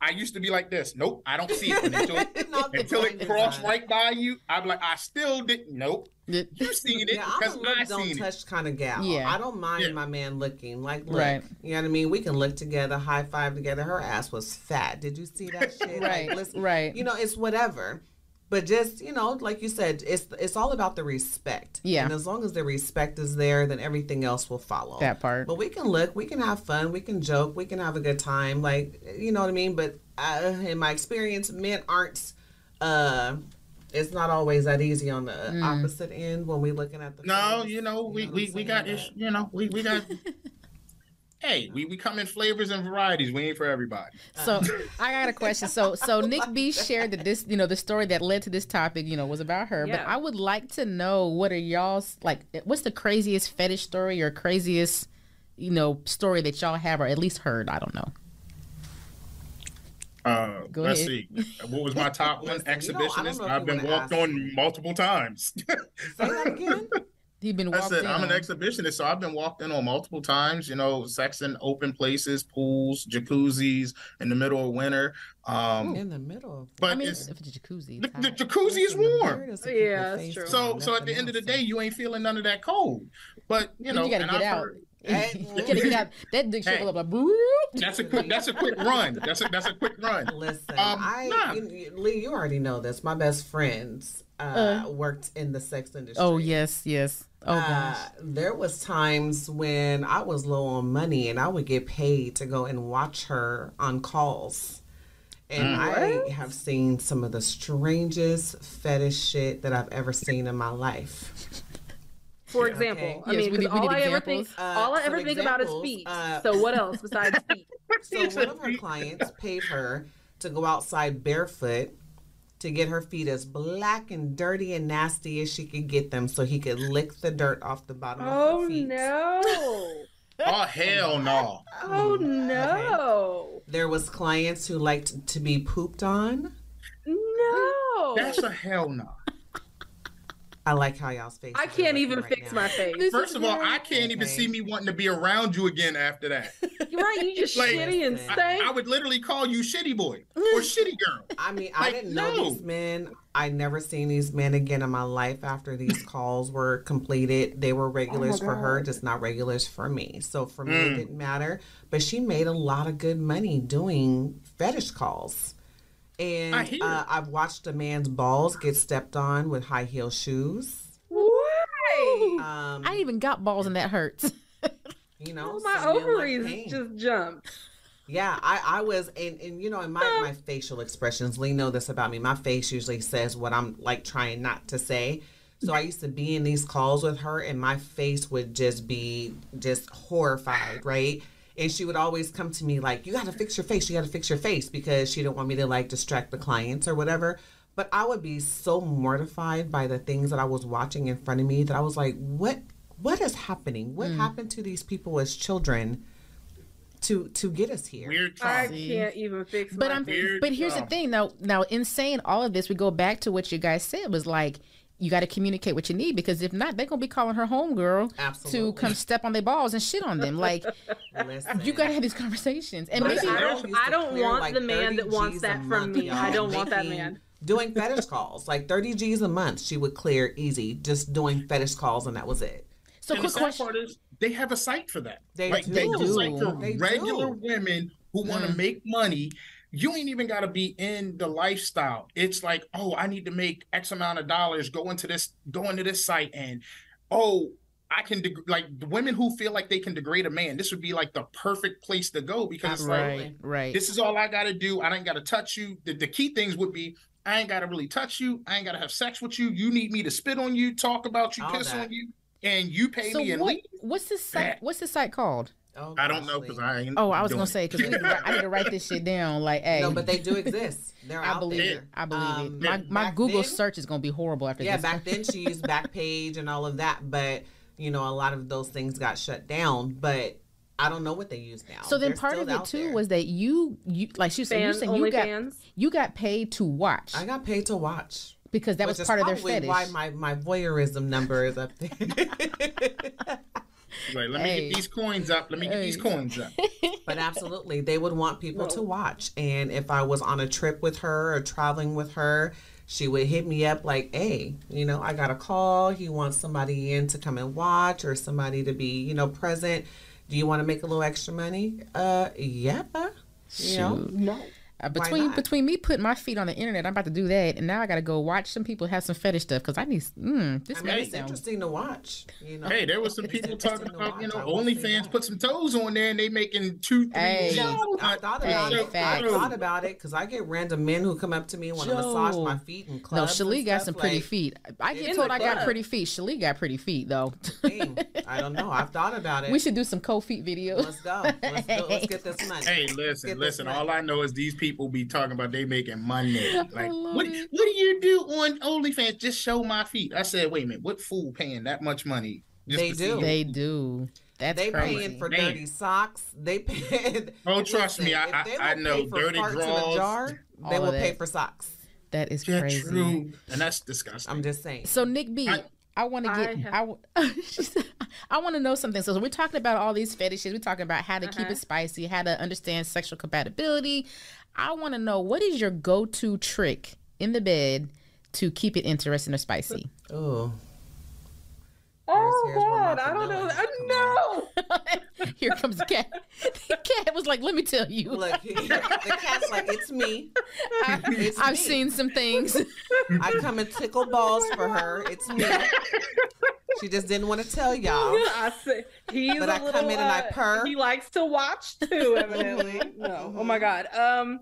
I used to be like this. Nope, I don't see it until, until it blind crossed right by you. I'm like, I still didn't. Nope, It- you seen it Yeah, I'm because a look, I don't seen it. touch kind of gal. Yeah. I don't mind Yeah. my man looking. Like, look, Right. you know what I mean? We can look together, high five together. Her ass was fat. Did you see that shit? Right, Like, listen, right. You know, it's whatever. But just you know, like you said, it's it's all about the respect. Yeah. And as long as the respect is there, then everything else will follow. That part. But we can look, we can have fun, we can joke, we can have a good time. Like you know what I mean. But uh, in my experience, men aren't. uh it's not always that easy on the Mm. opposite end when we looking at the No, face. you know, we what we, we got ish, you know, we, we got Hey, we, we come in flavors and varieties. We ain't for everybody. So I got a question. So so Nik B shared that this, you know, the story that led to this topic, you know, was about her. But I would like to know what are y'all's like what's the craziest fetish story or craziest, you know, story that y'all have or at least heard. I don't know. Uh, Go let's ahead. see. What was my top one? Listen, you know, Exhibitionist. I've been walked on multiple times. Say that again. He been I said in. I'm an exhibitionist, so I've been walked in on multiple times. You know, sex in open places, pools, jacuzzis in the middle of winter. Um, In the middle. of- but I mean, it's if it's a jacuzzi. the, it's the hot. jacuzzi is warm. beard Yeah, that's true. warm, So, so at the end of the day, you ain't feeling none of that cold. But you know, you gotta and get I've out. heard- Hey, you gotta get out. That dick Hey. up like boop. that's a quick. That's a quick run. That's a that's a quick run. Listen, Um, I nah. you, you- Leigh, you already know this. My best friends uh, worked in the sex industry. Oh yes, yes. Oh Uh, gosh. there was times when I was low on money and I would get paid to go and watch her on calls. And I have seen some of the strangest fetish shit that I've ever seen in my life. For example, okay. I Yes, mean, we 'cause need- we all need I ever think. Uh, all I ever think about is feet. uh, so what else besides feet? So one of her clients paid her to go outside barefoot to get her feet as black and dirty and nasty as she could get them so he could lick the dirt off the bottom of Oh her feet. no! Oh hell no! Oh mm-hmm. no! There was clients who liked to be pooped on. No! That's a hell no. I like how y'all's face. I can't even right fix now. my face. This First of all, I can't even Okay. see me wanting to be around you again after that. You're right. You just Like- shitty and I- stank. I would literally call you shitty boy or shitty girl. I mean, I Like, didn't know no. these men. I never seen these men again in my life after these calls were completed. They were regulars for her, just not regulars for me. So for me, it Mm. didn't matter. But she made a lot of good money doing fetish calls. And I hear uh, I've watched a man's balls get stepped on with high heel shoes. Why? Um, I even got balls and that hurts. you know, Oh, my some men like ovaries just jumped. Yeah, I, I was, and, and you know, in my, my facial expressions, Leigh know this about me. My face usually says what I'm like trying not to say. So I used to be in these calls with her, and my face would just be just horrified, right? And she would always come to me like, "You got to fix your face. You got to fix your face," because she didn't want me to like distract the clients or whatever. But I would be so mortified by the things that I was watching in front of me that I was like, "What? What is happening? What mm. happened to these people as children to to get us here?" Weird I trauma. can't even fix But my I'm. Weird but here's the thing now now in saying all of this, we go back to what you guys said was like you got to communicate what you need because if not, they're gonna be calling her homegirl Absolutely. to come step on their balls and shit on them. Like Listen. you gotta have these conversations, and But maybe I don't- I don't clear, want like, the man that wants Gs that from me. I don't want that man. Doing fetish calls, like 30 G's a month, she would clear easy, just doing fetish calls, and that was it. so And quick sad question. part is they have a site for that. They like they have a do. site for They regular do. women who want to Mm. make money. You ain't even got to be in the lifestyle. It's like, oh, I need to make X amount of dollars. Go into this, go into this site, and oh, I can deg- like the women who feel like they can degrade a man. This would be like the perfect place to go because it's like Right, right. this is all I got to do. I ain't got to touch you. The, the key things would be I ain't got to really touch you. I ain't got to have sex with you. You need me to spit on you, talk about you, All piss that. on you, and you pay so me and what, leave. what's this site? What's this site called? Oh, I don't know because I ain't. Oh, I was gonna it. say because I need to write this shit down. Like, hey, No, but they do exist. They're I out believe there. it. I believe Um, it. My my Google then- search is gonna be horrible after Yeah, this. Yeah, back then she used Backpage and all of that, but you know, a lot of those things got shut down, but I don't know what they use now. So then They're part of it too there. was that you you like she said you said you got fans. you got paid to watch I got paid to watch. because that which was part of their probably fetish. Why my, my voyeurism number is up there. Like, let me get these coins up. Let me get these coins up. but absolutely, they would want people to watch. And if I was on a trip with her or traveling with her, she would hit me up like, "Hey, you know, I got a call. He wants somebody in to come and watch, or somebody to be, you know, present. Do you want to make a little extra money? Uh, yeah, you know, No. Uh, Why between not? between me putting my feet on the internet, I'm about to do that, and now I got to go watch some people have some fetish stuff because I need. Mm, this I mean, makes it's sound. interesting to watch. You know, Hey, there was some It's people talking to about, you know, I will say OnlyFans put some toes on there and they making two, three. Hey. million. I thought Hey, about it. I thought about it because I get random men who come up to me and want to massage my feet and No, clubs. Shalee and got some pretty like, feet. I get told I got pretty feet. Shalee got pretty feet though. dang, I don't know. I've thought about it. we should do some cold feet videos. Let's go. Let's, go. Let's get this money. Hey, listen, listen. All I know is these people be talking about they making money. Like, what, it. what do you do on OnlyFans? Just show my feet. I said, wait a minute, what fool paying that much money? just They do. They do. That's they crazy. paying for Man. dirty socks. They pay. Oh, trust me, I- I- I know. Dirty farts in a draws, jar, they will pay for socks. that is Yeah, crazy. true. And that's disgusting. I'm just saying. So Nik B, I, I- want to I get. have- I, w- she said, I want to know something. So we're talking about all these fetishes. We're talking about how to keep Uh-huh. it spicy, how to understand sexual compatibility. I want to know what is your go-to trick in the bed to keep it interesting or spicy. Oh, Oh here's where God, I don't know. vanilla I know. Here comes the cat. The cat was like, "Let me tell you, look, the cat's like, it's me. I, It's I've me. seen some things." I come and tickle balls for her. It's me. She just didn't want to tell y'all. I say he's But a I little. come in and I uh, purr. He likes to watch too, evidently. Mhm, no, oh my God. Um,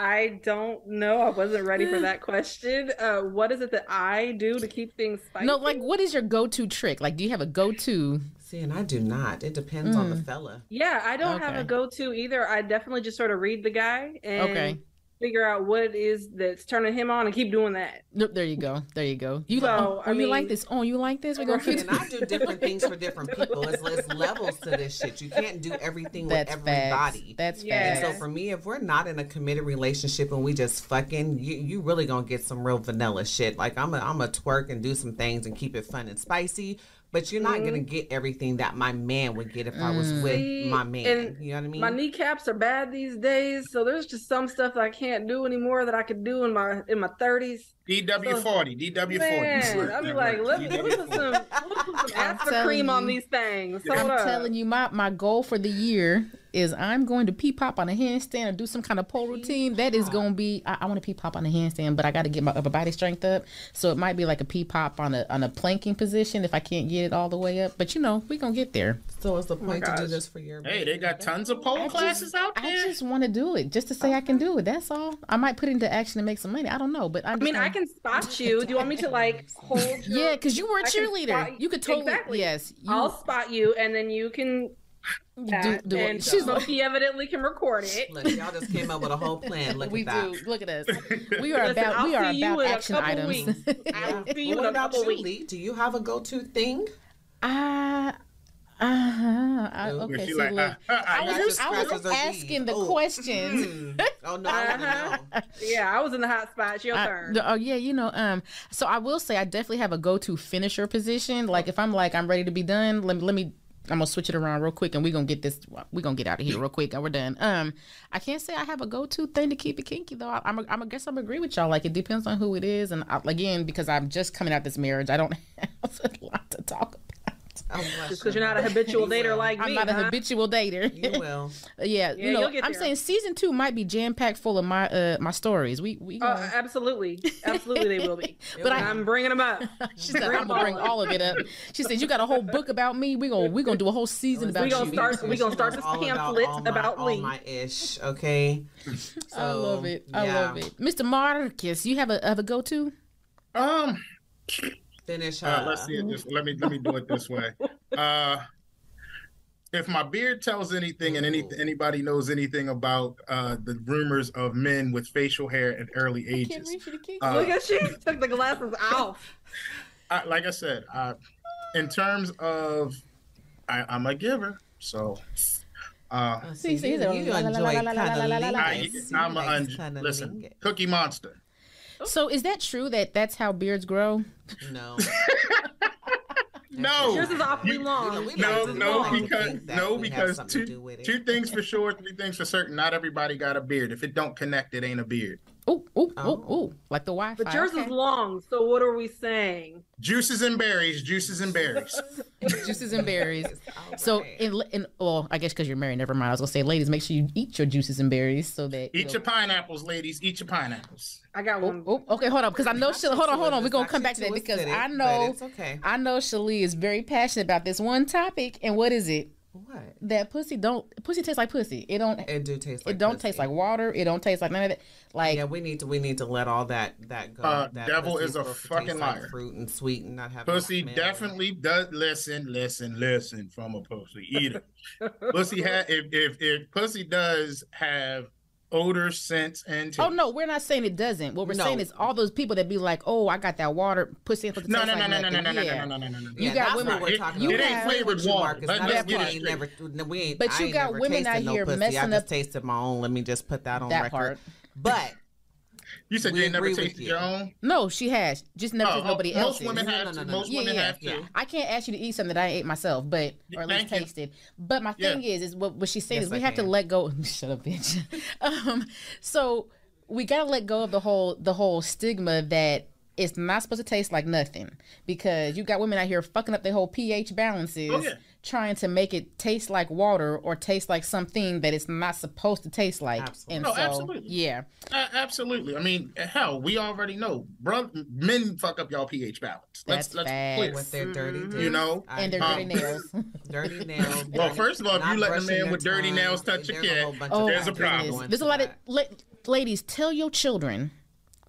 I don't know. I wasn't ready for that question. Uh, what is it that I do to keep things spicy? no, like, what is your go-to trick? Like, do you have a go-to? See, and I do not. It depends on the fella. Yeah, I don't have a go-to either. I definitely just sort of read the guy and Okay. Figure out what it is that's turning him on and keep doing that. Nope, there you go. There you go. You So, oh, I oh, you like this? Oh, you like this? We're gonna keep. And I do different things for different people. It's, it's levels to this shit. You can't do everything with That's facts. everybody. That's Yeah. And facts. so for me, if we're not in a committed relationship and we just fucking, you you really gonna get some real vanilla shit. Like I'm a I'm a twerk and do some things and keep it fun and spicy. But you're not Mm-hmm. gonna get everything that my man would get if I was with See, my man. You know what I mean? My kneecaps are bad these days, so there's just some stuff that I can't do anymore that I could do in my in my 30s. DW40, DW40. I'll be like, let me let me put some, let put some after telling cream on these things. I'm up. telling you, my my goal for the year is I'm going to pee pop on a handstand or do some kind of pole routine. That is going to be. I, I want to pee pop on a handstand, but I got to get my upper body strength up. So it might be like a pee pop on a on a planking position if I can't get it all the way up. But you know, we gonna get there. so what's the oh point to do this for your Hey, they got tons of pole I classes just, out there. I just want to do it just to say I can do it. That's all. I might put it into action and make some money. I don't know, but I'm I mean, I gonna- can spot you. Do you want me to like hold? your- Yeah, because you were a I can cheerleader. spot- You could totally Exactly. yes. You I'll spot you, and then you can. do, that, do and it. She's like, Smokey evidently can record it. Look, y'all just came up with a whole plan. Look we at that. do. Look at us. We are Listen, about I'll we are see you about in action couple items. weeks. I'll see you Well, in what a about couple you, weeks. Leigh? Do you have a go-to thing? Ah, uh-huh. I, okay. she See, like, uh, uh, I I was, got just, your I was asking the beads? Oh. questions. Hmm. Oh no, I Uh-huh. know. Yeah, I was in the hot spot. It's your I- turn. the- oh yeah, you know. Um, so I will say I definitely have a go-to finisher position. Like if I'm like I'm ready to be done, let me let me. I'm gonna switch it around real quick, and we're gonna get this. We're gonna get out of here real quick, and we're done. Um, I can't say I have a go-to thing to keep it kinky though. I, I'm, a, I'm, a guess I'm agree with y'all. Like it depends on who it is, and I, again, because I'm just coming out this marriage, I don't have a lot to talk about. Oh, Just because you. you're not a habitual dater will. like I'm me, not a huh? habitual dater. You will. yeah, Yeah, you know, I'm saying season two might be jam packed full of my uh my stories. We we. Oh, gonna- absolutely, absolutely, they will be. But I- I'm bringing them up. She said, "I'm gonna bring all of it up." She said, "You got a whole book about me. We gonna we gonna do a whole season about We gonna you." start- we gonna start this pamphlet all my, about all Lee. my ish. Okay. I love So, it. I yeah. love it, Mr. Marcus. You have a have a go to? Um, Finish. uh, Uh, let's see it this. Let me let me do it this way. Uh, if my beard tells anything, and any anybody knows anything about uh, the rumors of men with facial hair at early Can't ages, reach you to kick. Uh, Look at she took the glasses off. I, like I said, I in terms of, I, I'm a giver, so. Uh, Oh, See, so see, you, he's a- you la, la, enjoy la, la. I, cunnilingus. I'm a un- listen. Cookie Monster. Oh. So is that true that that's how beards grow? No. No. Yours is awfully long. we No, like no, think because no, because two do with it. two things for sure, three things for certain. Not everybody got a beard. If it don't connect, it ain't a beard. Ooh, ooh, ooh, Oh. ooh. Like the Wi-Fi. But yours okay. is long. So what are we saying? Juices and berries, juices and berries. juices and berries. So, right. in, in well, I guess because you're married, never mind. I was gonna say, ladies, make sure you eat your juices and berries so that. you Eat your pineapples, ladies. Eat your pineapples. I got oh, one. Oh, oh, okay, hold on, because I know. Not hold on, hold on. We're gonna come back to that because I know, it's okay. I know, Shalee is very passionate about this one topic. And what is it? What? That pussy don't pussy tastes like pussy. It don't. It do taste like it don't pussy. taste like water. It don't taste like none of it. Like Yeah, we need to we need to let all that that go. Uh, that devil is a fucking taste like liar. fruit and sweet and not have Pussy definitely does listen, listen, listen from a pussy eater. pussy ha- if if if pussy does have odor, scents, and taste. Oh no, we're not saying it doesn't. What we're No. saying is all those people that be like, "Oh, I got that water pussy ain't supposed to No, taste no, no, like no, no, no, nothing." no, no, Yeah. no, no, no, no, no. You Yeah, got that's women- What we're it- talking you about. have- I it ain't agree with flavored you, water. Marcus. Let's Not just that get it we ain't straight. never. We ain't. But I you ain't got never women tasted out no here pussy. messing I up- just tasted my own. Let me just put that on That record. part. But You said We you ain't never tasted you. your own. No, she has. Just never Oh, tasted oh, nobody most women have no, to. no, no, Most no. women yeah, have yeah. to. I can't ask you to eat something that I ate myself, but or at least Thank you. tasted. But my Yeah. thing is, is what, what she's saying Yes, is we I have to let go. Shut up, bitch. um, so we gotta let go of the whole the whole stigma that it's not supposed to taste like nothing because you got women out here fucking up their whole pH balances. Oh, yeah. Trying to make it taste like water or taste like something that it's not supposed to taste like, Absolutely. and No, so absolutely. yeah, Uh, absolutely. I mean, hell, we already know, bro. Men fuck up y'all pH balance. Let's That's let's be facts. clear. with their dirty, Mhm. You know, I and their agree. dirty Um, nails. dirty nails. Well, first of all, if you let a man with dirty tongue, nails touch your there's cat, whole bunch Oh, of there's a problem. There's a lot of la- ladies. Tell your children,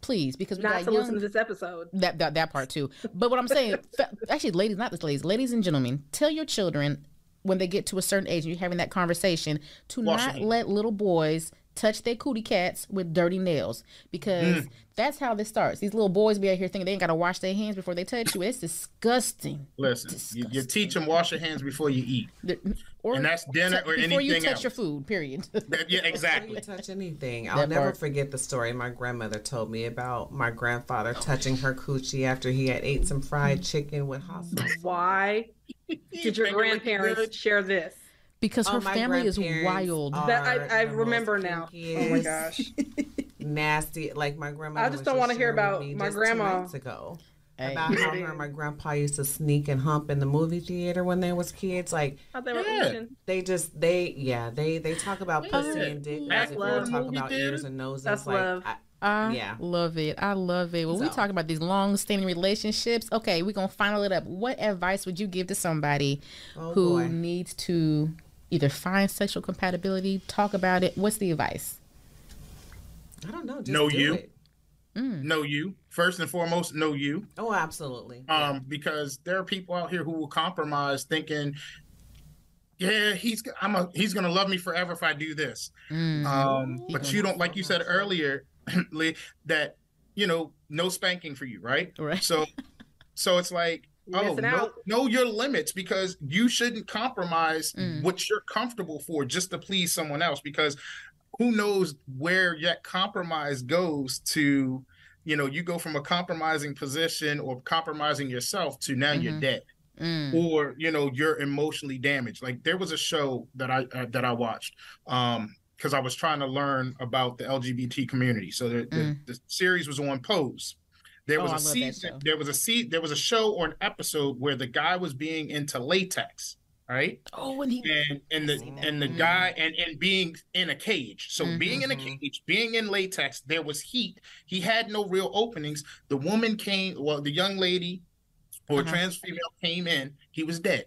please, because we Not got to young. listen to this episode. that, that that part too. But what I'm saying, actually, ladies, not just ladies, ladies and gentlemen, tell your children when they get to a certain age and you're having that conversation to Wash not let little boys touch their cootie cats with dirty nails because mm. that's how this starts. These little boys be out here thinking they ain't got to wash their hands before they touch you. It's disgusting. Listen, you, you teach them wash your hands before you eat. The- Or And that's dinner or anything. before you touch else. your food. Period. That- yeah, Before exactly. you touch anything. I'll That never part. forget the story my grandmother told me about my grandfather oh. touching her coochie after he had ate some fried mm. chicken with hot sauce. Why did your grandparents share this? Because her Oh, my family is wild. That I- I remember now. kinkiest, Oh my gosh. nasty. Like my grandmother. I just don't wanna hear about my just two grandma. nights ago. Hey. About how her and my grandpa used to sneak and hump in the movie theater when they was kids. Like How they were Yeah. they just they yeah they they talk about pussy and dick. That's as if love. we talk Movie about theater. ears and noses. That's like love. I, I Yeah. love it. I love it. When we talk about these long standing relationships, okay, we're gonna final it up. What advice would you give to somebody oh who boy. needs to either find sexual compatibility, talk about it? What's the advice? I don't know. Just Know do you. it. Mm. Know you first and foremost. Know you. Oh, absolutely. um, because there are people out here who will compromise, thinking, "Yeah, he's I'm a he's gonna love me forever if I do this." Mm. Um, He but you don't, like you said earlier, Leigh, that you know, no spanking for you, right? right. So, so it's like. You're Oh, know, know your limits because you shouldn't compromise Mm. what you're comfortable for just to please someone else. Because who knows where that compromise goes to, you know, you go from a compromising position or compromising yourself to now you're Mhm. dead Mm. or you know you're emotionally damaged like there was a show that i uh, that i watched um because i was trying to learn about the lgbt community so the, the, Mm. the series was on pose there Oh, was I a love season there was a se- there was a show or an episode where the guy was being into latex right Oh, and he. and and the and the Mm. guy and and being in a cage so being in a Mhm. cage being in latex there was heat he had no real openings the woman came well the young lady or Uh-huh. trans female came in he was dead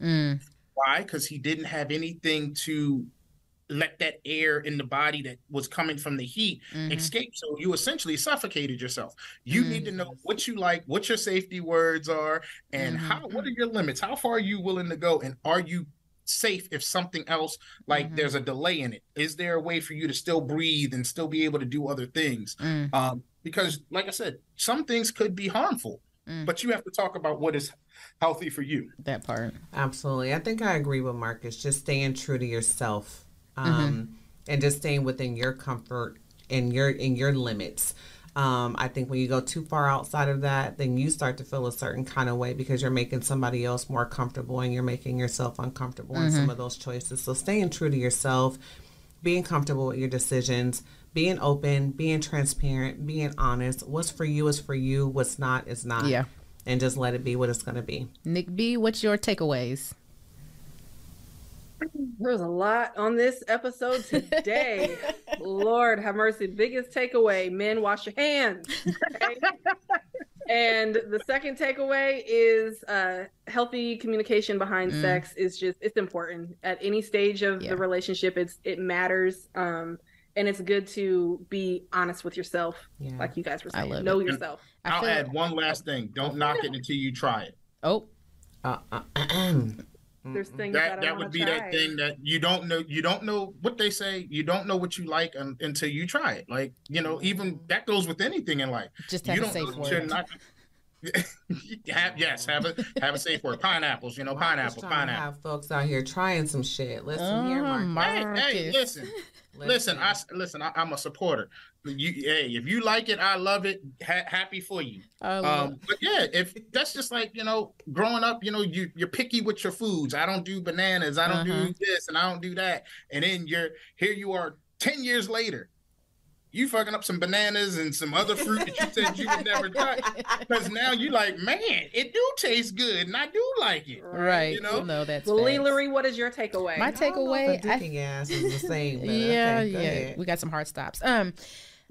Mm. why because he didn't have anything to let that air in the body that was coming from the heat Mhm. escape so you essentially suffocated yourself you Mm. need to know what you like what your safety words are and Mhm. how what are your limits how far are you willing to go and are you safe if something else like Mhm. there's a delay in it is there a way for you to still breathe and still be able to do other things Mm. um because like i said some things could be harmful Mm. but you have to talk about what is healthy for you. That part. Absolutely. I think I agree with Marcus. Just staying true to yourself. Um, Mm-hmm. and just staying within your comfort and your in your limits. Um, I think when you go too far outside of that, then you start to feel a certain kind of way because you're making somebody else more comfortable and you're making yourself uncomfortable in Mm-hmm. some of those choices. So staying true to yourself, being comfortable with your decisions, being open, being transparent, being honest. What's for you is for you. What's not is not. Yeah. And just let it be what it's going to be. Nik B, what's your takeaways? There's a lot on this episode today. Lord have mercy. Biggest takeaway men, wash your hands. Okay? and the second takeaway is uh, healthy communication behind Mm. sex is just it's important at any stage of Yeah. the relationship it's it matters um and it's good to be honest with yourself Yeah. like you guys were I saying love know it. yourself I I'll feel add one last thing. Don't knock it until you try it. Oh, Uh, uh, there's things That that, that would be try. that thing that you don't know. You don't know what they say. You don't know what you like un, until you try it. Like you know, even that goes with anything in life. just you have a don't safe know that you're word. not. have, yes, have a have a safe word. Pineapples, you know, pineapple, pineapple. Have folks out here trying some shit. Listen here, Uh, Marcus. Mar- Hey, hey, listen, listen. I listen. I, I'm a supporter. You, hey, if you like it, I love it. Ha- happy for you. Um, but yeah, if that's just like you know, growing up, you know, you you're picky with your foods. I don't do bananas. I don't Uh-huh. do this, and I don't do that. And then you're here. You are ten years later. You fucking up some bananas and some other fruit that you said you would never touch. Because now you're like, man, it do taste good, and I do like it. right. you know? no, that's well, facts. What is your takeaway My I don't know takeaway, if the I- dicking ass is the same. Yeah, okay, yeah. ahead. We got some hard stops. Um,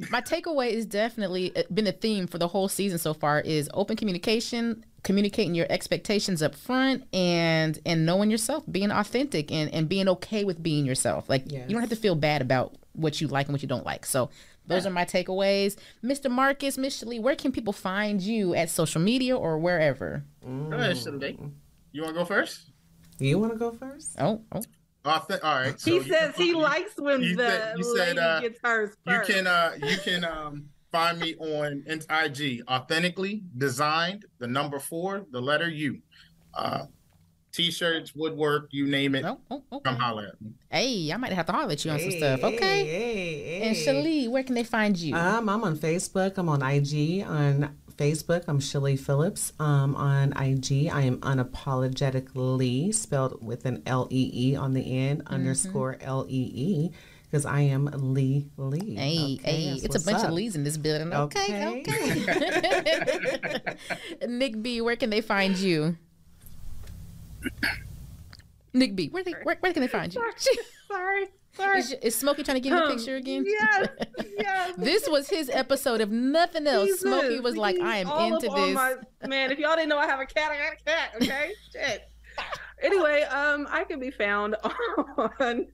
my takeaway is definitely uh, been a theme for the whole season so far is open communication, communicating your expectations up front, and and knowing yourself, being authentic, and and being okay with being yourself. Like you don't have to feel bad about what you like and what you don't like. So. Those are my takeaways. Mr. Marcus, Miss Shalee, where can people find you at social media or wherever? Go ahead, You want to go first? You want to go first? Oh, oh. Auth- all right. so he says he you- likes when you the said- you lady said, uh, gets hers you can uh you can um find me on in- IG authentically designed the number four the letter U uh t-shirts woodwork you name it Oh, oh, okay. come holler at me Hey, I might have to holler at you on some stuff. Okay. Hey, hey, And hey. Shalee, where can they find you? Um, I'm on Facebook. I'm on IG. On Facebook, I'm Shalee Phillips. Um, on IG, I am unapologetically spelled with an L E E on the end Mm-hmm. underscore L E E because I am Lee Lee. Hey, Okay, hey, it's a bunch up. of Lees in this building. Okay, okay. Nik B, where can they find you? Nik B, where, they, where, where can they find you? sorry, sorry. Is, is Smokey trying to give you a Um, picture again? Yes, yes. This was his episode. If nothing else, Jesus, Smokey was like, I am into this. my- man, if y'all didn't know I have a cat, I got a cat. Okay, shit. Anyway, um, I can be found on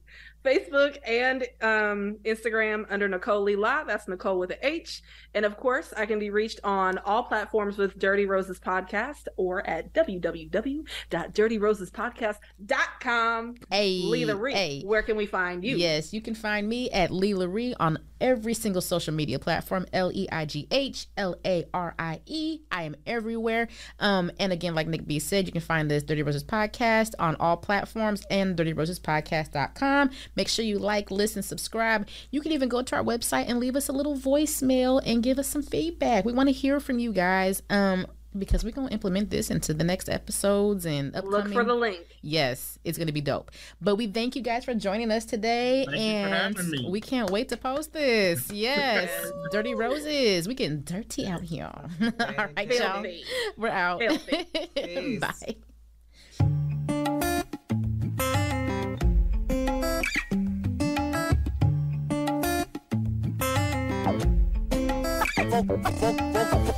Facebook and um, Instagram under Nicole Lila. That's Nicole with a H. And of course, I can be reached on all platforms with Dirty Roses Podcast or at www.dirtyrosespodcast.com. Hey, Leigh LaRie, hey. where can we find you? Yes, you can find me at Leigh LaRie on every single social media platform. L E I G H L A R I E. I am everywhere. Um, and again, like Nik B said, you can find this Dirty Roses podcast on all platforms and dirtyrosespodcast.com. Make sure you like, listen, subscribe. You can even go to our website and leave us a little voicemail and give us some feedback. We want to hear from you guys. Um, because we're gonna implement this into the next episodes and upcoming. Look for the link. Yes, it's gonna be dope. But we thank you guys for joining us today, Thank you for and having me. we can't wait to post this. Yes, Dirty Roses, we getting dirty out here. All right, y'all, Filthy. we're out. Bye. Vocal, vocal, vocal,